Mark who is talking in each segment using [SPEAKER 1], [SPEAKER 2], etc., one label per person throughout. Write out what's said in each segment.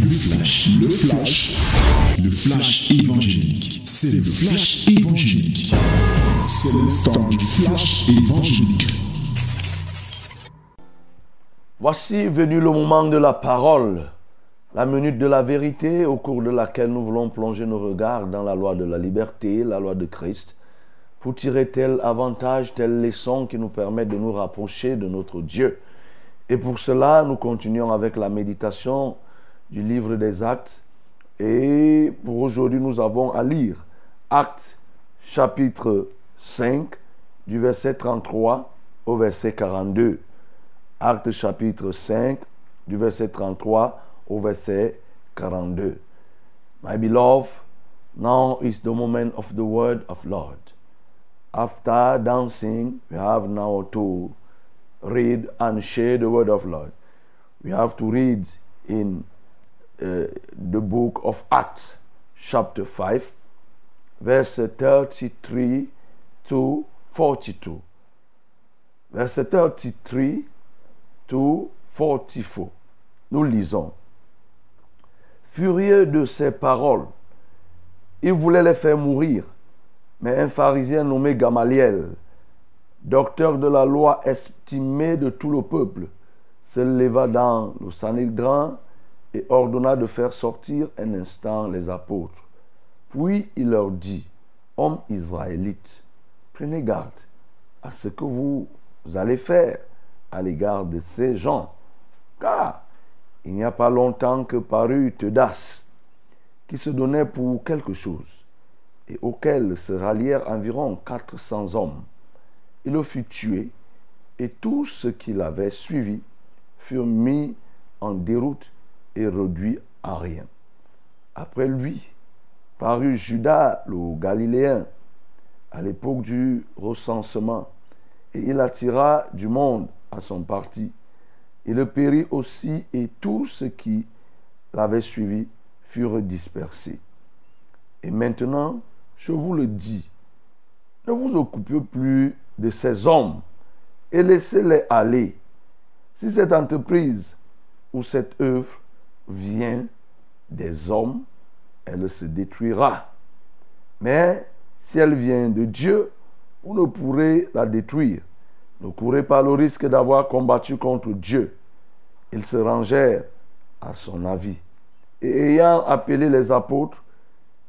[SPEAKER 1] Le flash, le flash, le flash évangélique. C'est le flash évangélique. C'est le temps du flash évangélique.
[SPEAKER 2] Voici venu le moment de la parole, la minute de la vérité au cours de laquelle nous voulons plonger nos regards dans la loi de la liberté, la loi de Christ, pour tirer tel avantage, telle leçon qui nous permet de nous rapprocher de notre Dieu? Et pour cela, nous continuons avec la méditation du livre des actes. Et pour aujourd'hui, nous avons à lire Actes chapitre 5 du verset 33 au verset 42. Actes chapitre 5 du verset 33 au verset 42. My beloved, now is the moment of the word of Lord. After dancing, we have now to read and share the word of Lord. We have to read in uh, the book of Acts, chapter 5, verse 33 to 42. Verset 33 to 44. Nous lisons. Furieux de ces paroles, il voulait les faire mourir, mais un pharisien nommé Gamaliel, docteur de la loi estimé de tout le peuple, se leva dans le Sanhédrin et ordonna de faire sortir un instant les apôtres. Puis il leur dit, Hommes israélites, prenez garde à ce que vous allez faire à l'égard de ces gens, car il n'y a pas longtemps que parut Teudas, qui se donnait pour quelque chose, et auquel se rallièrent environ 400 hommes. Il fut tué, et tous ceux qui l'avaient suivi furent mis en déroute et réduits à rien. Après lui, parut Judas le Galiléen à l'époque du recensement, et il attira du monde à son parti. Il périt aussi, et tous ceux qui l'avaient suivi furent dispersés. Et maintenant, je vous le dis, ne vous occupez plus de ces hommes et laissez-les aller. Si cette entreprise ou cette œuvre vient des hommes, elle se détruira. Mais si elle vient de Dieu, vous ne pourrez la détruire. Ne courez pas le risque d'avoir combattu contre Dieu. Ils se rangèrent à son avis. Et ayant appelé les apôtres,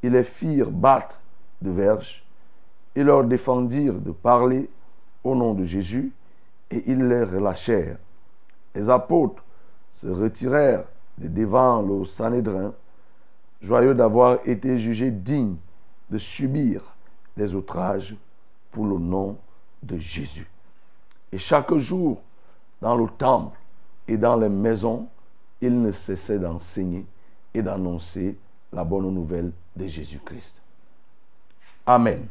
[SPEAKER 2] ils les firent battre de verges. Ils leur défendirent de parler au nom de Jésus et ils les relâchèrent. Les apôtres se retirèrent devant le Sanhédrin, joyeux d'avoir été jugés dignes de subir des outrages pour le nom de Jésus. Et chaque jour, dans le temple et dans les maisons, ils ne cessaient d'enseigner et d'annoncer la bonne nouvelle de Jésus-Christ. Amen.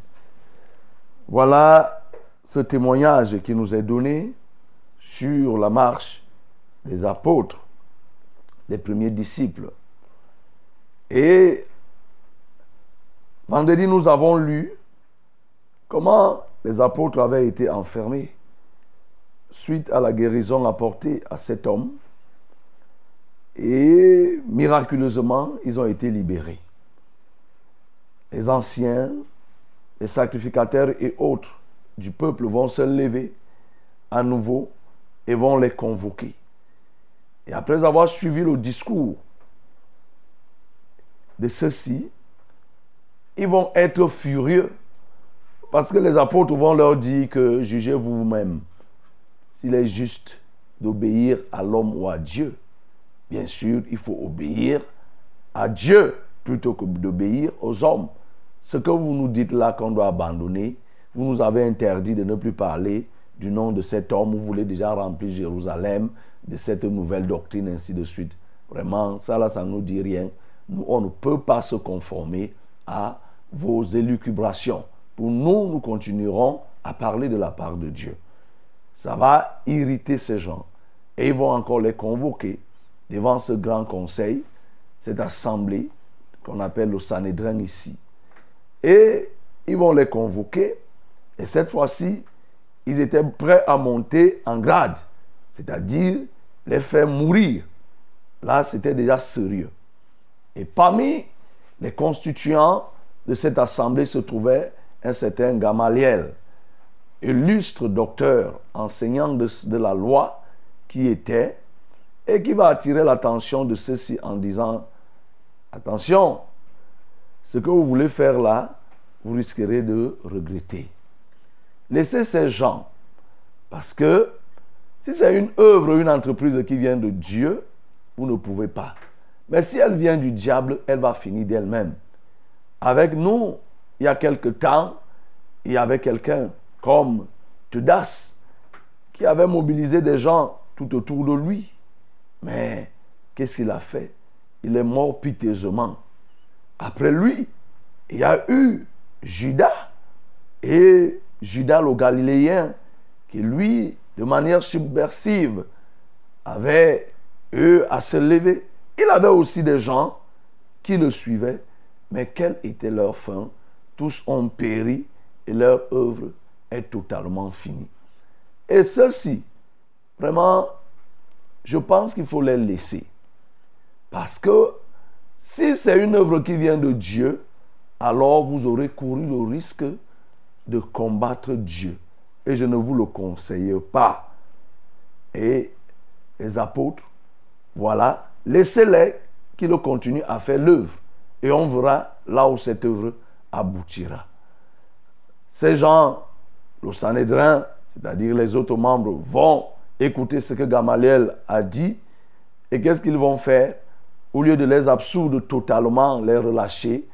[SPEAKER 2] Voilà ce témoignage qui nous est donné sur la marche des apôtres, des premiers disciples. Et vendredi, nous avons lu comment les apôtres avaient été enfermés suite à la guérison apportée à cet homme. Et miraculeusement, ils ont été libérés. Les anciens, les sacrificateurs et autres du peuple vont se lever à nouveau et vont les convoquer. Et après avoir suivi le discours de ceux-ci, ils vont être furieux parce que les apôtres vont leur dire que jugez-vous vous-même s'il est juste d'obéir à l'homme ou à Dieu. Bien sûr, il faut obéir à Dieu plutôt que d'obéir aux hommes. Ce que vous nous dites là qu'on doit abandonner, vous nous avez interdit de ne plus parler du nom de cet homme, vous voulez déjà remplir Jérusalem de cette nouvelle doctrine, ainsi de suite. Vraiment, ça là, ça ne nous dit rien. Nous, on ne peut pas se conformer à vos élucubrations. Pour nous, nous continuerons à parler de la part de Dieu. Ça va irriter ces gens. Et ils vont encore les convoquer devant ce grand conseil, cette assemblée qu'on appelle le Sanhédrin ici. Et ils vont les convoquer et cette fois-ci, ils étaient prêts à monter en grade, c'est-à-dire les faire mourir. Là, c'était déjà sérieux. Et parmi les constituants de cette assemblée se trouvait un certain Gamaliel, illustre docteur, enseignant de, la loi qui était, et qui va attirer l'attention de ceux-ci en disant, attention, ce que vous voulez faire là, vous risquerez de regretter. Laissez ces gens, parce que si c'est une œuvre, une entreprise qui vient de Dieu, vous ne pouvez pas. Mais si elle vient du diable, elle va finir d'elle-même. Avec nous, il y a quelque temps, il y avait quelqu'un comme Tudas qui avait mobilisé des gens tout autour de lui. Mais qu'est-ce qu'il a fait? Il est mort piteusement. Après lui, il y a eu Judas et Judas le Galiléen qui lui, de manière subversive, avait eu à se lever. Il avait aussi des gens qui le suivaient, mais quelle était leur fin? Tous ont péri et leur œuvre est totalement finie. Et ceci, vraiment, je pense qu'il faut les laisser. Parce que si c'est une œuvre qui vient de Dieu, alors vous aurez couru le risque de combattre Dieu. Et je ne vous le conseille pas. Et les apôtres, voilà, laissez-les qu'ils continuent à faire l'œuvre. Et on verra là où cette œuvre aboutira. Ces gens, le Sanhédrin, c'est-à-dire les autres membres, vont écouter ce que Gamaliel a dit. Et qu'est-ce qu'ils vont faire? Au lieu de les absoudre totalement, les relâcher,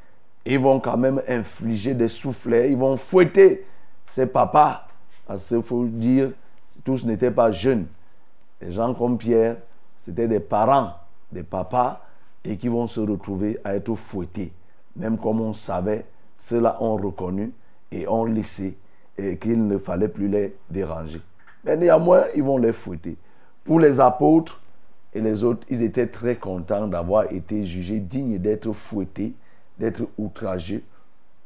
[SPEAKER 2] ils vont quand même infliger des soufflets, ils vont fouetter ses papas. Parce qu'il faut dire, tous n'étaient pas jeunes. Les gens comme Pierre, c'était des parents, des papas, et qui vont se retrouver à être fouettés. Même comme on savait, ceux-là ont reconnu et ont laissé et qu'il ne fallait plus les déranger. Mais néanmoins, ils vont les fouetter. Pour les apôtres et les autres, ils étaient très contents d'avoir été jugés dignes d'être fouettés, d'être outragés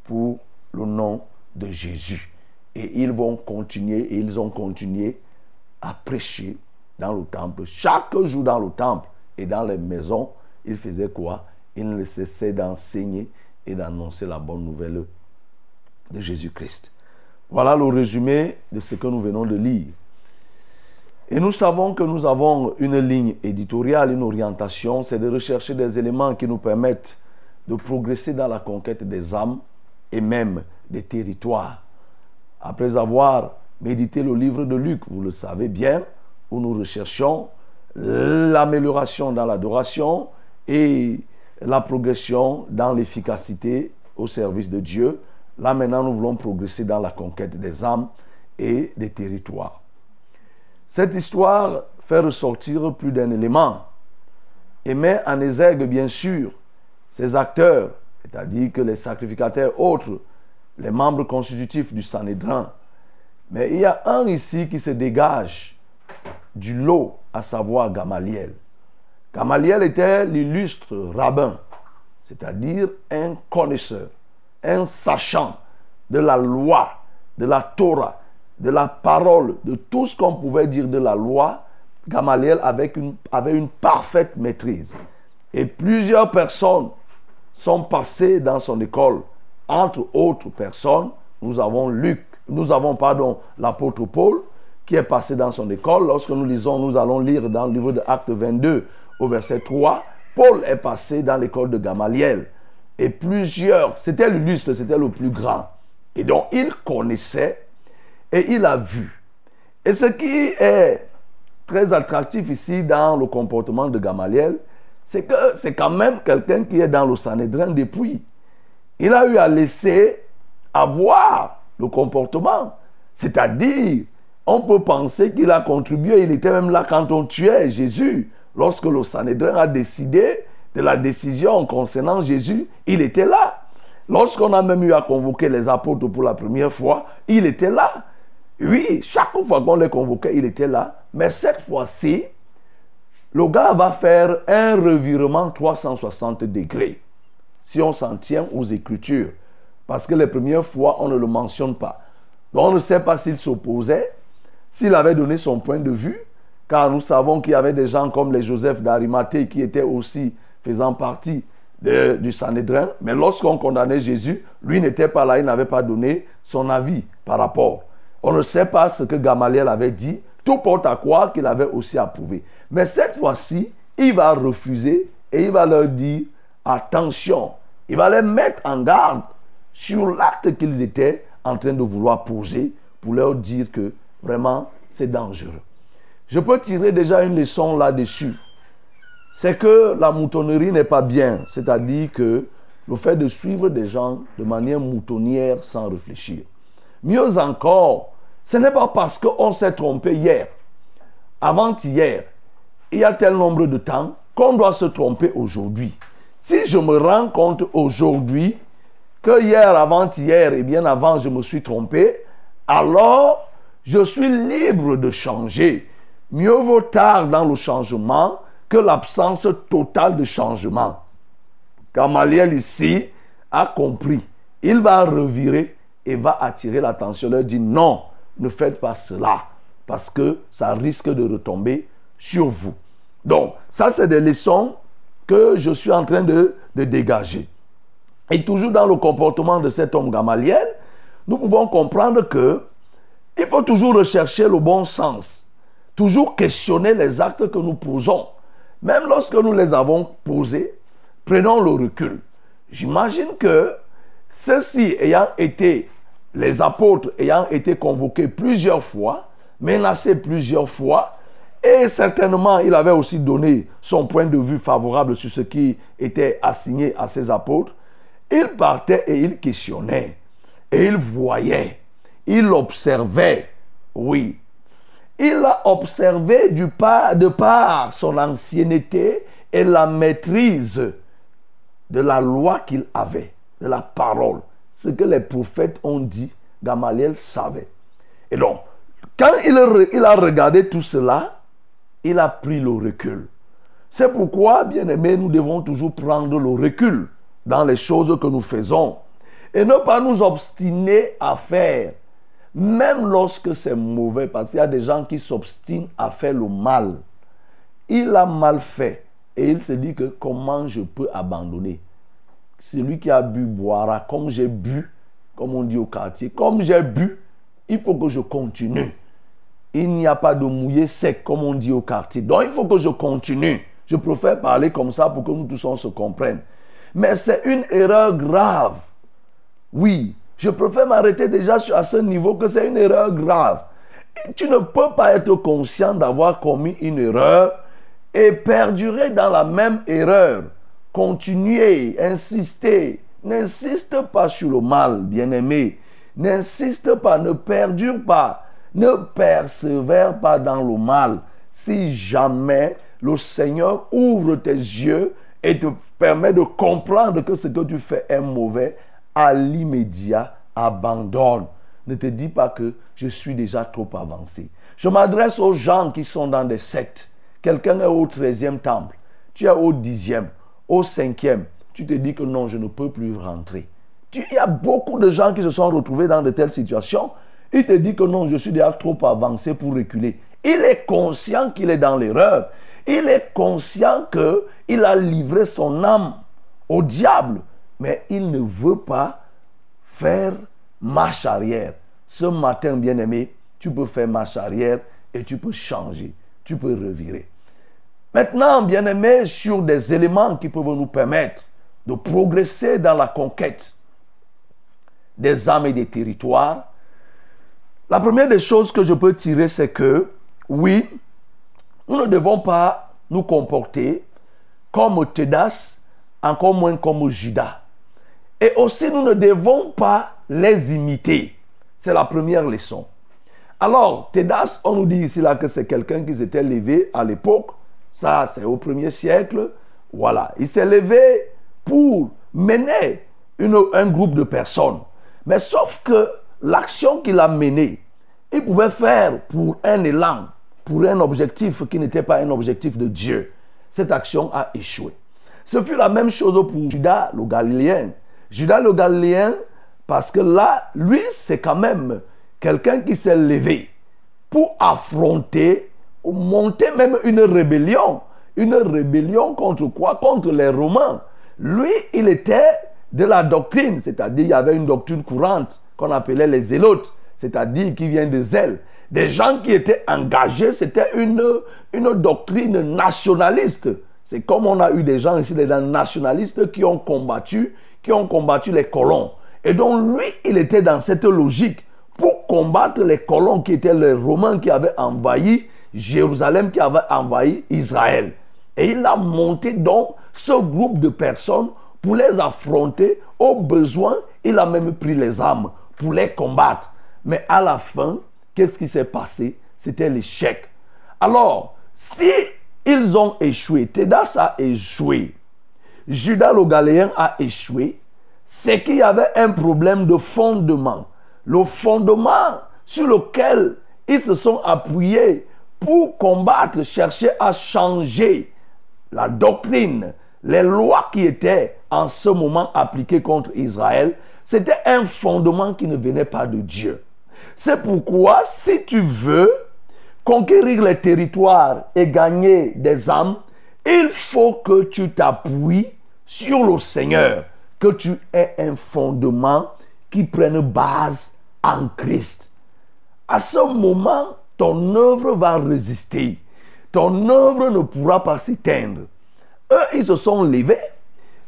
[SPEAKER 2] pour le nom de Jésus. Et ils vont continuer, et ils ont continué à prêcher dans le temple. Chaque jour dans le temple et dans les maisons, ils faisaient quoi? Ils ne cessaient d'enseigner et d'annoncer la bonne nouvelle de Jésus-Christ. Voilà le résumé de ce que nous venons de lire. Et nous savons que nous avons une ligne éditoriale, une orientation, c'est de rechercher des éléments qui nous permettent de progresser dans la conquête des âmes et même des territoires. Après avoir médité le livre de Luc, vous le savez bien, où nous recherchons l'amélioration dans l'adoration et la progression dans l'efficacité au service de Dieu, Là maintenant, nous voulons progresser dans la conquête des âmes et des territoires. Cette histoire fait ressortir plus d'un élément et met en exergue, bien sûr, ces acteurs, c'est-à-dire que les sacrificateurs autres, les membres constitutifs du Sanhédrin. Mais il y a un ici qui se dégage du lot, à savoir Gamaliel. Gamaliel était l'illustre rabbin, c'est-à-dire un connaisseur un sachant de la loi, de la Torah, de la parole, de tout ce qu'on pouvait dire de la loi, Gamaliel avait une, avait une parfaite maîtrise. Et plusieurs personnes sont passées dans son école. Entre autres personnes, nous avons Luc, nous avons, pardon, l'apôtre Paul, qui est passé dans son école. Lorsque nous lisons, nous allons lire dans le livre de Actes 22 au verset 3, Paul est passé dans l'école de Gamaliel et plusieurs, c'était l'illustre, c'était le plus grand. Et donc il connaissait et il a vu. Et ce qui est très attractif ici dans le comportement de Gamaliel, c'est que c'est quand même quelqu'un qui est dans le Sanhédrin depuis. Il a eu à laisser avoir le comportement. C'est-à-dire, on peut penser qu'il a contribué, il était même là quand on tuait Jésus, lorsque le Sanhédrin a décidé de la décision concernant Jésus, il était là. Lorsqu'on a même eu à convoquer les apôtres pour la première fois, il était là. Oui, chaque fois qu'on les convoquait, il était là. Mais cette fois-ci, le gars va faire un revirement 360 degrés. Si on s'en tient aux Écritures. Parce que les premières fois, on ne le mentionne pas. Donc on ne sait pas s'il s'opposait, s'il avait donné son point de vue, car nous savons qu'il y avait des gens comme les Joseph d'Arimathée qui étaient aussi faisant partie du Sanhédrin, mais lorsqu'on condamnait Jésus, lui n'était pas là, il n'avait pas donné son avis par rapport. On ne sait pas ce que Gamaliel avait dit, tout porte à croire qu'il avait aussi approuvé. Mais cette fois-ci, il va refuser et il va leur dire, attention, il va les mettre en garde sur l'acte qu'ils étaient en train de vouloir poser pour leur dire que vraiment c'est dangereux. Je peux tirer déjà une leçon là-dessus c'est que la moutonnerie n'est pas bien. C'est-à-dire que le fait de suivre des gens de manière moutonnière sans réfléchir. Mieux encore, ce n'est pas parce qu'on s'est trompé hier, avant-hier, il y a tel nombre de temps qu'on doit se tromper aujourd'hui. Si je me rends compte aujourd'hui que hier, avant-hier et bien avant, je me suis trompé, alors je suis libre de changer. Mieux vaut tard dans le changement que l'absence totale de changement. Gamaliel ici a compris. Il va revirer et va attirer l'attention. Leur dit non, ne faites pas cela parce que ça risque de retomber sur vous. Donc, ça, c'est des leçons que je suis en train de, dégager. Et toujours dans le comportement de cet homme Gamaliel, nous pouvons comprendre que il faut toujours rechercher le bon sens, toujours questionner les actes que nous posons. Même lorsque nous les avons posés, prenons le recul. J'imagine que ceux-ci ayant été, les apôtres ayant été convoqués plusieurs fois, menacés plusieurs fois, et certainement il avait aussi donné son point de vue favorable sur ce qui était assigné à ses apôtres, il partait et il questionnait, et il voyait, il observait, oui, il a observé de par son ancienneté et la maîtrise de la loi qu'il avait, de la parole. Ce que les prophètes ont dit, Gamaliel savait. Et donc, quand il a regardé tout cela, il a pris le recul. C'est pourquoi, bien aimé, nous devons toujours prendre le recul dans les choses que nous faisons et ne pas nous obstiner à faire même lorsque c'est mauvais, parce qu'il y a des gens qui s'obstinent à faire le mal. Il a mal fait et il se dit que comment je peux abandonner? Celui qui a bu boira comme j'ai bu, comme on dit au quartier, comme j'ai bu, il faut que je continue. Il n'y a pas de mouillé sec, comme on dit au quartier. Donc il faut que je continue. Je préfère parler comme ça pour que nous tous on se comprenne. Mais c'est une erreur grave. Oui, je préfère m'arrêter déjà à ce niveau que c'est une erreur grave. tu ne peux pas être conscient d'avoir commis une erreur et perdurer dans la même erreur. Continuer, insister. N'insiste pas sur le mal, bien-aimé. N'insiste pas, ne perdure pas. Ne persévère pas dans le mal. Si jamais le Seigneur ouvre tes yeux et te permet de comprendre que ce que tu fais est mauvais, à l'immédiat, abandonne. Ne te dis pas que je suis déjà trop avancé. Je m'adresse aux gens qui sont dans des sectes. Quelqu'un est au 13e temple, tu es au 10e, au 5e. Tu te dis que non, je ne peux plus rentrer. il y a beaucoup de gens qui se sont retrouvés dans de telles situations. Il te dit que non, je suis déjà trop avancé pour reculer. Il est conscient qu'il est dans l'erreur. Il est conscient qu'il a livré son âme au diable mais il ne veut pas faire marche arrière. Ce matin, bien-aimé, tu peux faire marche arrière et tu peux changer, tu peux revirer. Maintenant, bien-aimé, sur des éléments qui peuvent nous permettre de progresser dans la conquête des âmes et des territoires, la première des choses que je peux tirer, c'est que, oui, nous ne devons pas nous comporter comme Tédas, encore moins comme Judas. Et aussi, nous ne devons pas les imiter. C'est la première leçon. Alors, Tédas, on nous dit ici là que c'est quelqu'un qui s'était levé à l'époque. Ça, c'est au premier siècle. Voilà. Il s'est levé pour mener un groupe de personnes. Mais sauf que l'action qu'il a menée, il pouvait faire pour un élan, pour un objectif qui n'était pas un objectif de Dieu. Cette action a échoué. Ce fut la même chose pour Judas, le Galiléen. Judas le Galiléen, parce que là, lui, c'est quand même quelqu'un qui s'est levé pour affronter, monter même une rébellion. Une rébellion contre quoi? Contre les Romains. Lui, il était de la doctrine, c'est-à-dire il y avait une doctrine courante qu'on appelait les zélotes, c'est-à-dire qui vient de zèle. Des gens qui étaient engagés, c'était une, une doctrine nationaliste. C'est comme on a eu des gens ici, des nationalistes qui ont combattu, qui ont combattu les colons. Et donc lui, il était dans cette logique pour combattre les colons qui étaient les Romains qui avaient envahi Jérusalem, qui avaient envahi Israël. Et il a monté donc ce groupe de personnes pour les affronter. Au besoin, il a même pris les armes pour les combattre. Mais à la fin, qu'est-ce qui s'est passé? C'était l'échec. Alors, si ils ont échoué, Tédas a échoué, Judas le Galéen a échoué, c'est qu'il y avait un problème de fondement. Le fondement sur lequel ils se sont appuyés pour combattre, chercher à changer la doctrine, les lois qui étaient en ce moment appliquées contre Israël, c'était un fondement qui ne venait pas de Dieu. C'est pourquoi si tu veux conquérir les territoires et gagner des âmes, il faut que tu t'appuies sur le Seigneur, que tu aies un fondement qui prenne base en Christ. À ce moment, ton œuvre va résister. Ton œuvre ne pourra pas s'éteindre. Eux, ils se sont levés.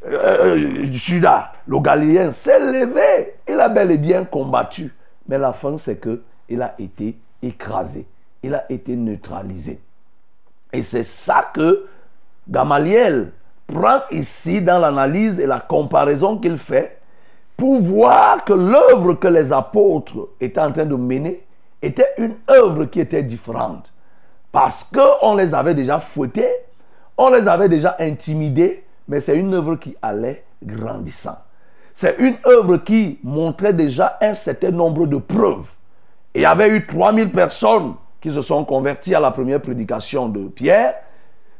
[SPEAKER 2] Euh, euh, Judas, le Galiléen, s'est levé. Il a bel et bien combattu. Mais la fin, c'est que il a été écrasé. Il a été neutralisé. Et c'est ça que Gamaliel prend ici dans l'analyse et la comparaison qu'il fait pour voir que l'œuvre que les apôtres étaient en train de mener était une œuvre qui était différente. Parce qu'on les avait déjà fouettés, on les avait déjà intimidés, mais c'est une œuvre qui allait grandissant. C'est une œuvre qui montrait déjà un certain nombre de preuves. il y avait eu 3000 personnes qui se sont converties à la première prédication de Pierre,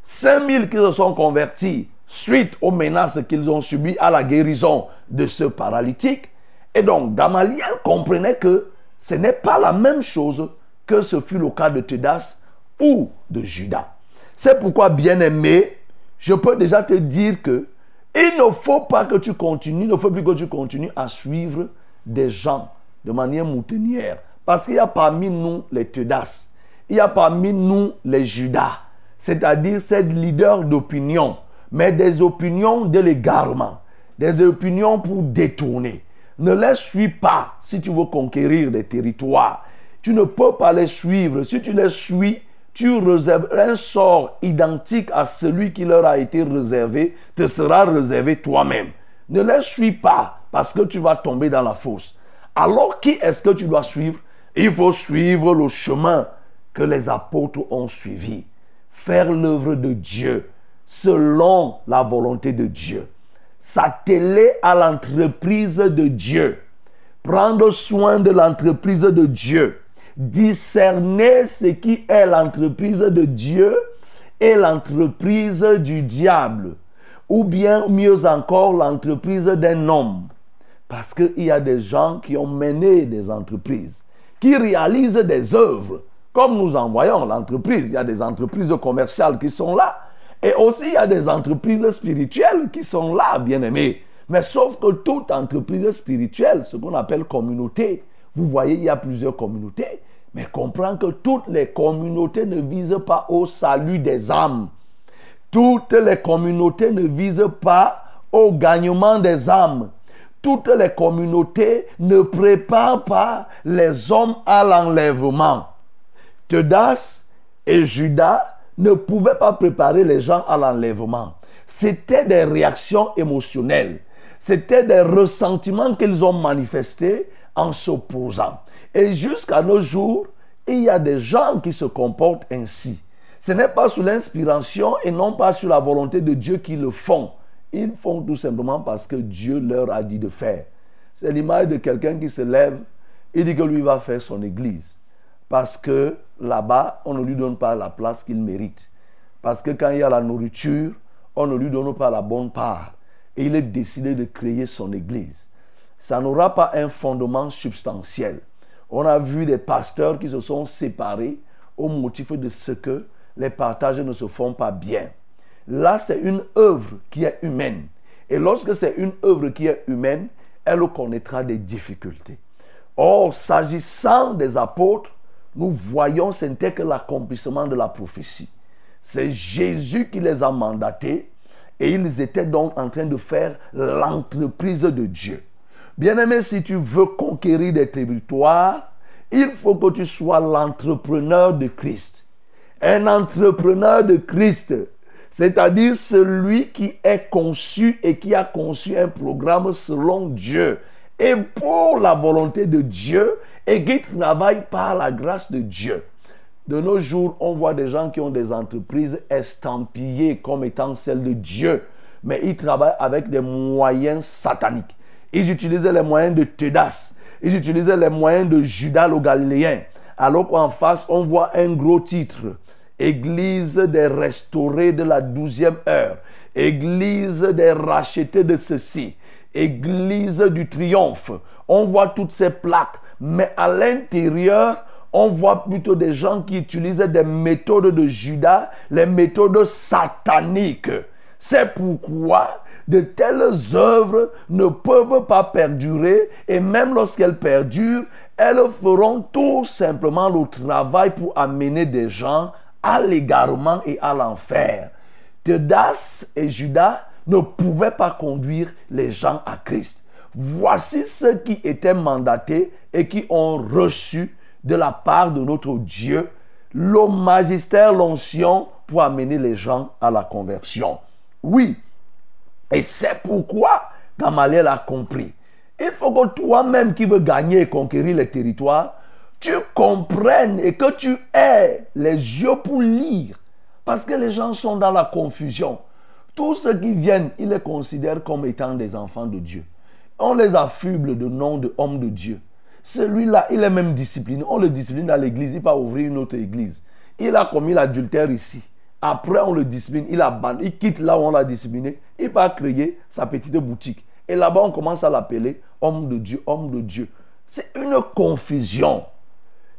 [SPEAKER 2] 5000 qui se sont convertis suite aux menaces qu'ils ont subies à la guérison de ce paralytique. Et donc, Gamaliel comprenait que ce n'est pas la même chose que ce fut le cas de Tedas ou de Judas. C'est pourquoi, bien-aimé, je peux déjà te dire que il ne faut pas que tu continues, il ne faut plus que tu continues à suivre des gens de manière moutonnière. Parce qu'il y a parmi nous les Tedas, il y a parmi nous les Judas, c'est-à-dire ces leaders d'opinion, mais des opinions de l'égarement, des opinions pour détourner. Ne les suis pas si tu veux conquérir des territoires. Tu ne peux pas les suivre. Si tu les suis, tu réserves un sort identique à celui qui leur a été réservé, te sera réservé toi-même. Ne les suis pas parce que tu vas tomber dans la fosse. Alors qui est-ce que tu dois suivre? Il faut suivre le chemin que les apôtres ont suivi. Faire l'œuvre de Dieu selon la volonté de Dieu s'atteler à l'entreprise de Dieu, prendre soin de l'entreprise de Dieu, discerner ce qui est l'entreprise de Dieu et l'entreprise du diable, ou bien mieux encore l'entreprise d'un homme. Parce qu'il y a des gens qui ont mené des entreprises, qui réalisent des œuvres, comme nous en voyons l'entreprise. Il y a des entreprises commerciales qui sont là, et aussi, il y a des entreprises spirituelles qui sont là, bien aimés. Mais sauf que toute entreprise spirituelle, ce qu'on appelle communauté, vous voyez, il y a plusieurs communautés. Mais comprends que toutes les communautés ne visent pas au salut des âmes. Toutes les communautés ne visent pas au gagnement des âmes. Toutes les communautés ne préparent pas les hommes à l'enlèvement. Tedas et Judas ne pouvait pas préparer les gens à l'enlèvement. C'était des réactions émotionnelles. C'était des ressentiments qu'ils ont manifestés en s'opposant. Et jusqu'à nos jours, il y a des gens qui se comportent ainsi. Ce n'est pas sous l'inspiration et non pas sous la volonté de Dieu qu'ils le font. Ils font tout simplement parce que Dieu leur a dit de faire. C'est l'image de quelqu'un qui se lève et dit que lui va faire son église. Parce que là-bas, on ne lui donne pas la place qu'il mérite. Parce que quand il y a la nourriture, on ne lui donne pas la bonne part. Et il est décidé de créer son église. Ça n'aura pas un fondement substantiel. On a vu des pasteurs qui se sont séparés au motif de ce que les partages ne se font pas bien. Là, c'est une œuvre qui est humaine. Et lorsque c'est une œuvre qui est humaine, elle connaîtra des difficultés. Or, s'agissant des apôtres, nous voyons ce n'était que l'accomplissement de la prophétie. C'est Jésus qui les a mandatés et ils étaient donc en train de faire l'entreprise de Dieu. Bien-aimé, si tu veux conquérir des territoires, il faut que tu sois l'entrepreneur de Christ. Un entrepreneur de Christ, c'est-à-dire celui qui est conçu et qui a conçu un programme selon Dieu et pour la volonté de Dieu et qui travaille par la grâce de Dieu. De nos jours, on voit des gens qui ont des entreprises estampillées comme étant celles de Dieu, mais ils travaillent avec des moyens sataniques. Ils utilisaient les moyens de Tedas, ils utilisaient les moyens de Judas le Galiléen. Alors qu'en face, on voit un gros titre. Église des restaurés de la douzième heure. Église des rachetés de ceci. Église du triomphe. On voit toutes ces plaques. Mais à l'intérieur, on voit plutôt des gens qui utilisent des méthodes de Judas, les méthodes sataniques. C'est pourquoi de telles œuvres ne peuvent pas perdurer et même lorsqu'elles perdurent, elles feront tout simplement le travail pour amener des gens à l'égarement et à l'enfer. Tedas et Judas ne pouvaient pas conduire les gens à Christ. Voici ceux qui étaient mandatés et qui ont reçu de la part de notre Dieu le magistère, l'onction pour amener les gens à la conversion. Oui, et c'est pourquoi Gamaliel a compris. Il faut que toi-même qui veux gagner et conquérir les territoires, tu comprennes et que tu aies les yeux pour lire. Parce que les gens sont dans la confusion. Tous ceux qui viennent, ils les considèrent comme étant des enfants de Dieu. On les affuble de nom de homme de Dieu. Celui-là, il est même discipliné. On le discipline à l'église, il va ouvrir une autre église. Il a commis l'adultère ici. Après, on le discipline, il abandonne, il quitte là où on l'a discipliné, il va créer sa petite boutique. Et là-bas, on commence à l'appeler homme de Dieu, homme de Dieu. C'est une confusion.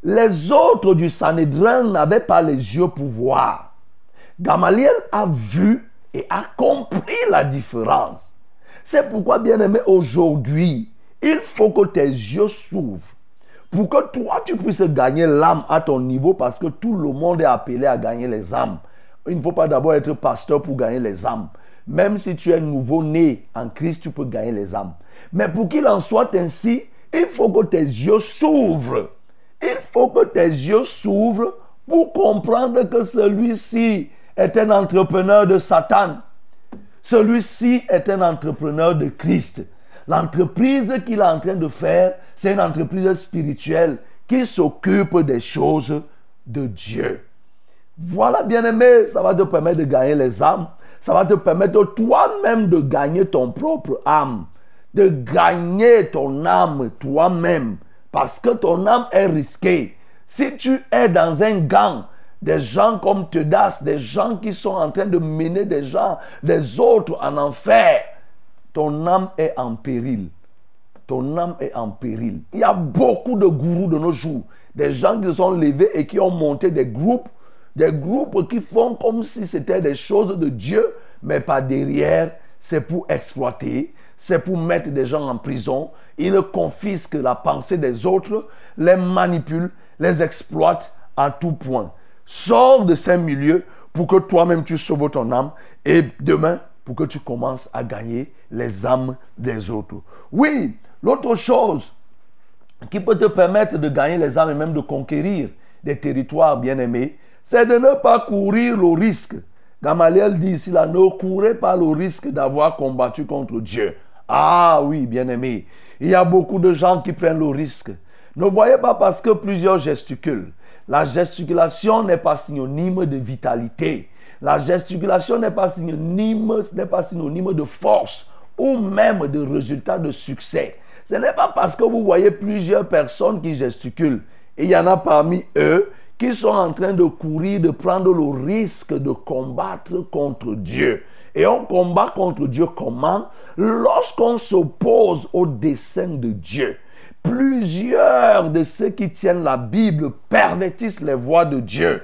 [SPEAKER 2] Les autres du Sanhédrin n'avaient pas les yeux pour voir. Gamaliel a vu et a compris la différence. C'est pourquoi, bien aimé, aujourd'hui, il faut que tes yeux s'ouvrent pour que toi, tu puisses gagner l'âme à ton niveau parce que tout le monde est appelé à gagner les âmes. Il ne faut pas d'abord être pasteur pour gagner les âmes. Même si tu es nouveau-né en Christ, tu peux gagner les âmes. Mais pour qu'il en soit ainsi, il faut que tes yeux s'ouvrent. Il faut que tes yeux s'ouvrent pour comprendre que celui-ci est un entrepreneur de Satan. Celui-ci est un entrepreneur de Christ. L'entreprise qu'il est en train de faire, c'est une entreprise spirituelle qui s'occupe des choses de Dieu. Voilà, bien-aimé, ça va te permettre de gagner les âmes. Ça va te permettre toi-même de gagner ton propre âme. De gagner ton âme toi-même. Parce que ton âme est risquée. Si tu es dans un gang, des gens comme Tedas, des gens qui sont en train de mener des gens, des autres en enfer, ton âme est en péril. Ton âme est en péril. Il y a beaucoup de gourous de nos jours. Des gens qui se sont levés et qui ont monté des groupes des groupes qui font comme si c'était des choses de Dieu, mais pas derrière, c'est pour exploiter, c'est pour mettre des gens en prison. Ils confisquent la pensée des autres, les manipulent, les exploitent à tout point. Sors de ces milieux pour que toi-même tu sauves ton âme et demain pour que tu commences à gagner les âmes des autres. Oui, l'autre chose qui peut te permettre de gagner les âmes et même de conquérir des territoires bien-aimés, c'est de ne pas courir le risque. Gamaliel dit ici là, ne courez pas le risque d'avoir combattu contre Dieu. Ah oui, bien-aimé, il y a beaucoup de gens qui prennent le risque. Ne voyez pas parce que plusieurs gesticulent. La gesticulation n'est pas synonyme de vitalité. La gesticulation n'est pas synonyme, n'est pas synonyme de force ou même de résultat de succès. Ce n'est pas parce que vous voyez plusieurs personnes qui gesticulent et il y en a parmi eux qui sont en train de courir, de prendre le risque de combattre contre Dieu. Et on combat contre Dieu comment? Lorsqu'on s'oppose au dessein de Dieu. Plusieurs de ceux qui tiennent la Bible pervertissent les voies de Dieu,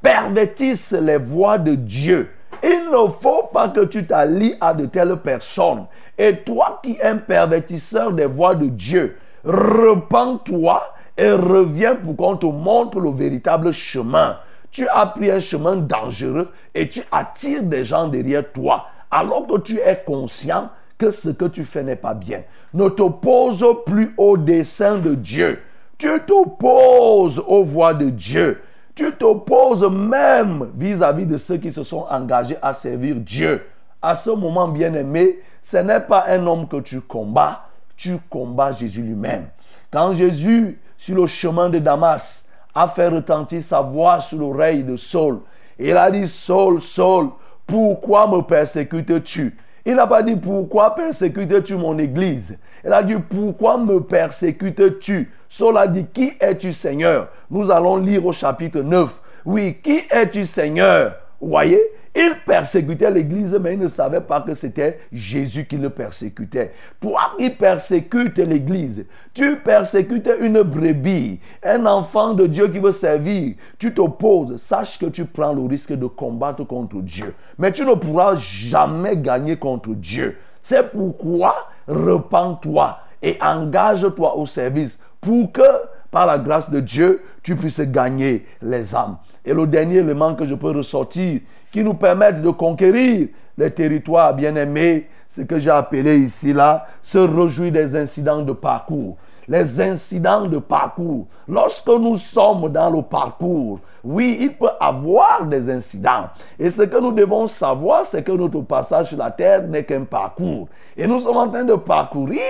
[SPEAKER 2] pervertissent les voies de Dieu. Il ne faut pas que tu t'allies à de telles personnes. Et toi qui es un pervertisseur des voies de Dieu, repens-toi et reviens pour qu'on te montre le véritable chemin. Tu as pris un chemin dangereux et tu attires des gens derrière toi alors que tu es conscient que ce que tu fais n'est pas bien. Ne t'oppose plus au dessein de Dieu. Tu t'opposes aux voies de Dieu. Tu t'opposes même vis-à-vis de ceux qui se sont engagés à servir Dieu. À ce moment, bien-aimé, ce n'est pas un homme que tu combats, tu combats Jésus lui-même. Quand Jésus, sur le chemin de Damas, a fait retentir sa voix sur l'oreille de Saul, il a dit, Saul, Saul, pourquoi me persécutes-tu? Il n'a pas dit, pourquoi persécutes-tu mon église? Il a dit, pourquoi me persécutes-tu? Saul a dit, qui es-tu Seigneur? Nous allons lire au chapitre 9. Oui, qui es-tu Seigneur? Vous voyez? Il persécutait l'Église, mais il ne savait pas que c'était Jésus qui le persécutait. Toi qui persécutes l'Église, tu persécutes une brebis, un enfant de Dieu qui veut servir, tu t'opposes, sache que tu prends le risque de combattre contre Dieu. Mais tu ne pourras jamais gagner contre Dieu. C'est pourquoi repens-toi et engage-toi au service pour que, par la grâce de Dieu, tu puisses gagner les âmes. Et le dernier élément que je peux ressortir, qui nous permettent de conquérir les territoires bien-aimés, ce que j'ai appelé ici là, se réjouir des incidents de parcours. Les incidents de parcours. Lorsque nous sommes dans le parcours, oui, il peut avoir des incidents. Et ce que nous devons savoir, c'est que notre passage sur la terre n'est qu'un parcours. Et nous sommes en train de parcourir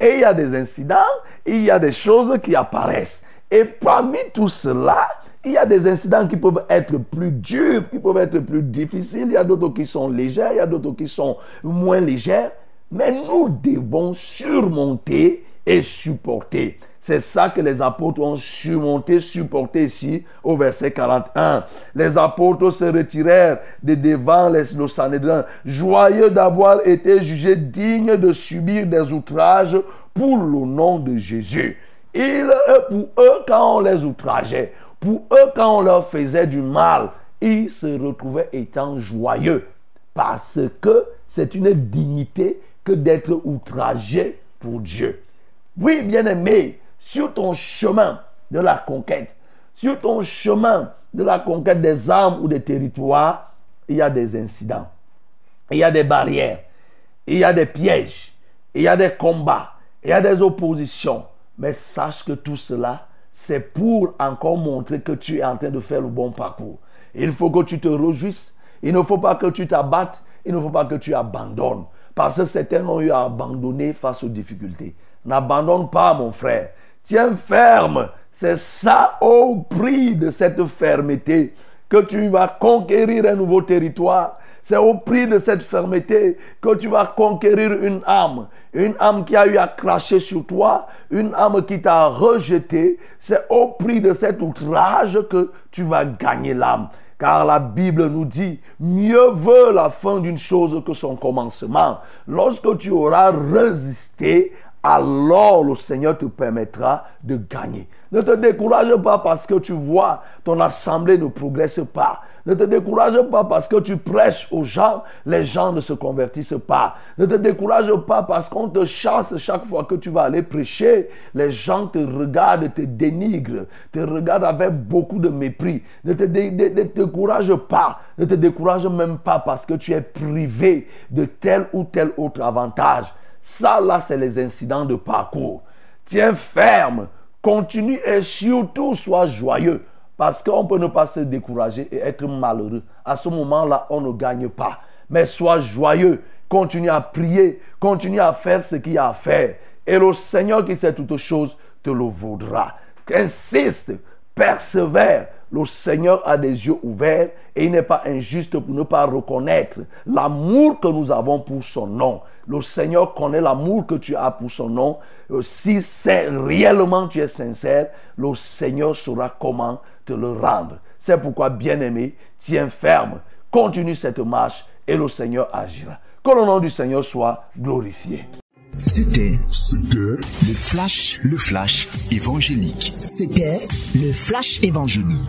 [SPEAKER 2] et il y a des incidents, il y a des choses qui apparaissent. Et parmi tout cela, il y a des incidents qui peuvent être plus durs, qui peuvent être plus difficiles. Il y a d'autres qui sont légers, il y a d'autres qui sont moins légers. Mais nous devons surmonter et supporter. C'est ça que les apôtres ont surmonté, supporté ici au verset 41. Les apôtres se retirèrent de devant les, le Sanhédrin, joyeux d'avoir été jugés dignes de subir des outrages pour le nom de Jésus. Il, pour eux, quand on les outrageait, pour eux, quand on leur faisait du mal, ils se retrouvaient étant joyeux. Parce que c'est une dignité que d'être outragé pour Dieu. Oui, bien-aimé, sur ton chemin de la conquête, sur ton chemin de la conquête des âmes ou des territoires, il y a des incidents, il y a des barrières, il y a des pièges, il y a des combats, il y a des oppositions. Mais sache que tout cela, c'est pour encore montrer que tu es en train de faire le bon parcours. Il faut que tu te réjouisses. Il ne faut pas que tu t'abattes. Il ne faut pas que tu abandonnes. Parce que certains ont eu à abandonner face aux difficultés. N'abandonne pas, mon frère. Tiens ferme. C'est ça au prix de cette fermeté que tu vas conquérir un nouveau territoire. C'est au prix de cette fermeté que tu vas conquérir une âme. Une âme qui a eu à cracher sur toi, une âme qui t'a rejeté. C'est au prix de cet outrage que tu vas gagner l'âme. Car la Bible nous dit, mieux veut la fin d'une chose que son commencement. Lorsque tu auras résisté alors le Seigneur te permettra de gagner. Ne te décourage pas parce que tu vois ton assemblée ne progresse pas. Ne te décourage pas parce que tu prêches aux gens, les gens ne se convertissent pas. Ne te décourage pas parce qu'on te chasse chaque fois que tu vas aller prêcher. Les gens te regardent, te dénigrent, te regardent avec beaucoup de mépris. Ne te, décourage pas. Ne te décourage même pas parce que tu es privé de tel ou tel autre avantage. Ça, là, c'est les incidents de parcours. Tiens ferme, continue et surtout sois joyeux. Parce qu'on peut ne pas se décourager et être malheureux. À ce moment-là, on ne gagne pas. Mais sois joyeux, continue à prier, continue à faire ce qu'il y a à faire. Et le Seigneur qui sait toutes choses te le vaudra. Insiste, persévère, le Seigneur a des yeux ouverts et il n'est pas injuste pour ne pas reconnaître l'amour que nous avons pour son nom. Le Seigneur connaît l'amour que tu as pour son nom. Euh, si réellement tu es sincère, le Seigneur saura comment te le rendre. C'est pourquoi, bien-aimé, tiens ferme, continue cette marche et le Seigneur agira. Que le nom du Seigneur soit glorifié.
[SPEAKER 3] C'était, c'était le flash, le flash évangélique.
[SPEAKER 4] C'était le flash évangélique.